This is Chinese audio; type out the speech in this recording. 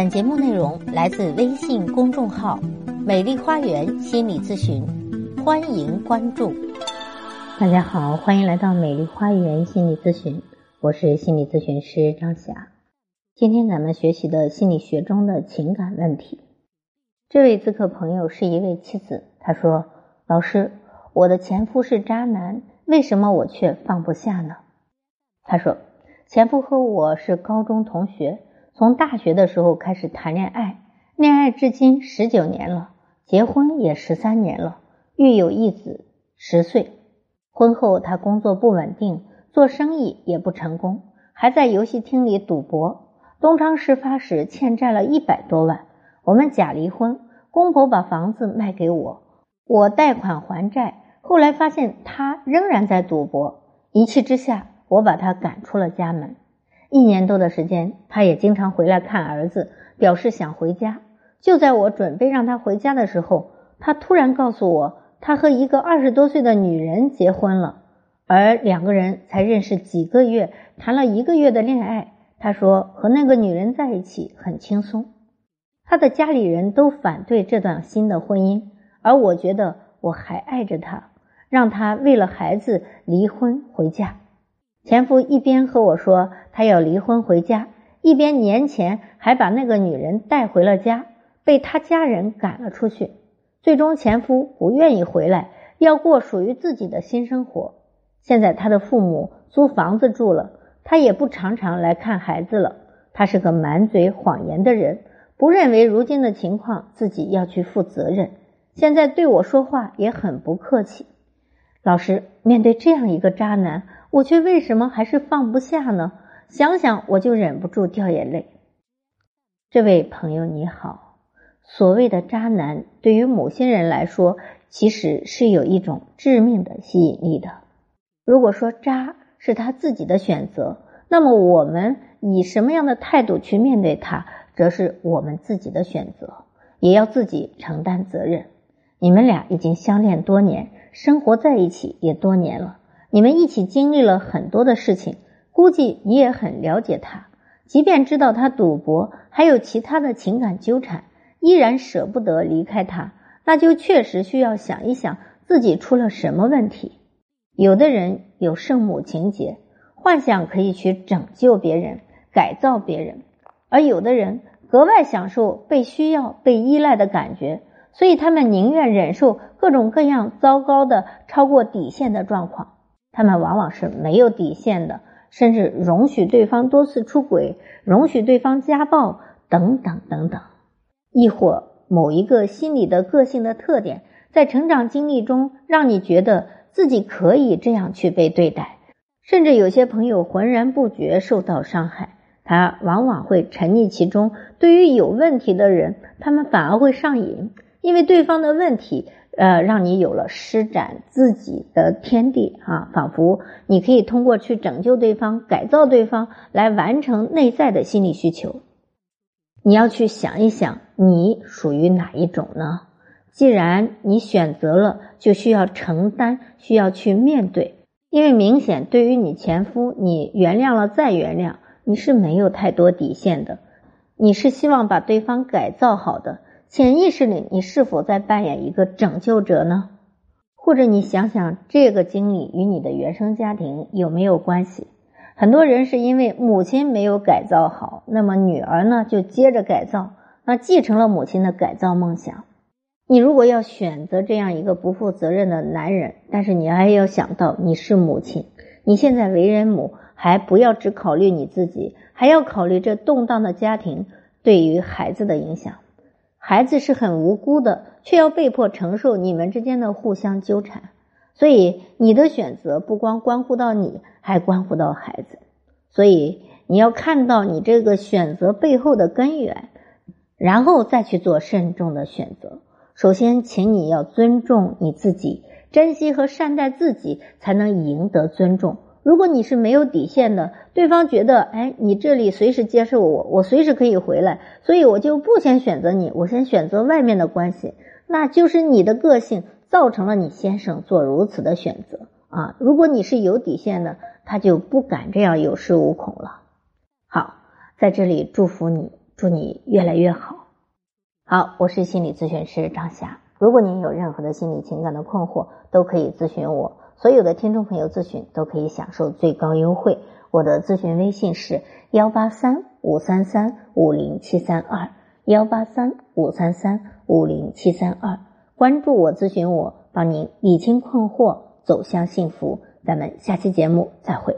本节目内容来自微信公众号“美丽花园心理咨询”，欢迎关注。大家好，欢迎来到美丽花园心理咨询，我是心理咨询师张霞。今天咱们学习的心理学中的情感问题。这位咨客朋友是一位妻子，她说：“老师，我的前夫是渣男，为什么我却放不下呢？”他说：“前夫和我是高中同学。”从大学的时候开始谈恋爱，恋爱至今十九年了，结婚也十三年了，育有一子十岁。婚后他工作不稳定，做生意也不成功，还在游戏厅里赌博。东窗事发时欠债了一百多万，我们假离婚，公婆把房子卖给我，我贷款还债。后来发现他仍然在赌博，一气之下，我把他赶出了家门。一年多的时间，他也经常回来看儿子，表示想回家。就在我准备让他回家的时候，他突然告诉我，他和一个二十多岁的女人结婚了，而两个人才认识几个月，谈了一个月的恋爱。他说和那个女人在一起很轻松，他的家里人都反对这段新的婚姻，而我觉得我还爱着他，让他为了孩子离婚回家。前夫一边和我说他要离婚回家，一边年前还把那个女人带回了家，被他家人赶了出去。最终，前夫不愿意回来，要过属于自己的新生活。现在他的父母租房子住了，他也不常常来看孩子了。他是个满嘴谎言的人，不认为如今的情况自己要去负责任。现在对我说话也很不客气。老师，面对这样一个渣男，我却为什么还是放不下呢？想想我就忍不住掉眼泪。这位朋友你好，所谓的渣男，对于某些人来说，其实是有一种致命的吸引力的。如果说渣是他自己的选择，那么我们以什么样的态度去面对他，则是我们自己的选择，也要自己承担责任。你们俩已经相恋多年。生活在一起也多年了，你们一起经历了很多的事情，估计你也很了解他。即便知道他赌博，还有其他的情感纠缠，依然舍不得离开他，那就确实需要想一想自己出了什么问题。有的人有圣母情节，幻想可以去拯救别人、改造别人；而有的人格外享受被需要、被依赖的感觉。所以他们宁愿忍受各种各样糟糕的、超过底线的状况。他们往往是没有底线的，甚至容许对方多次出轨，容许对方家暴等等等等。亦或某一个心理的个性的特点，在成长经历中让你觉得自己可以这样去被对待。甚至有些朋友浑然不觉受到伤害，他往往会沉溺其中。对于有问题的人，他们反而会上瘾。因为对方的问题，呃，让你有了施展自己的天地啊，仿佛你可以通过去拯救对方、改造对方来完成内在的心理需求。你要去想一想，你属于哪一种呢？既然你选择了，就需要承担，需要去面对。因为明显，对于你前夫，你原谅了再原谅，你是没有太多底线的，你是希望把对方改造好的。潜意识里，你是否在扮演一个拯救者呢？或者你想想，这个经历与你的原生家庭有没有关系？很多人是因为母亲没有改造好，那么女儿呢就接着改造，那继承了母亲的改造梦想。你如果要选择这样一个不负责任的男人，但是你还要想到你是母亲，你现在为人母，还不要只考虑你自己，还要考虑这动荡的家庭对于孩子的影响。孩子是很无辜的，却要被迫承受你们之间的互相纠缠，所以你的选择不光关乎到你，还关乎到孩子。所以你要看到你这个选择背后的根源，然后再去做慎重的选择。首先，请你要尊重你自己，珍惜和善待自己，才能赢得尊重。如果你是没有底线的，对方觉得，哎，你这里随时接受我，我随时可以回来，所以我就不先选择你，我先选择外面的关系，那就是你的个性造成了你先生做如此的选择啊。如果你是有底线的，他就不敢这样有恃无恐了。好，在这里祝福你。祝你越来越好。好，我是心理咨询师张霞。如果您有任何的心理情感的困惑，都可以咨询我。所有的听众朋友咨询都可以享受最高优惠。我的咨询微信是幺八三五三三五零七三二幺八三五三三五零七三二。关注我，咨询我，帮您理清困惑，走向幸福。咱们下期节目再会。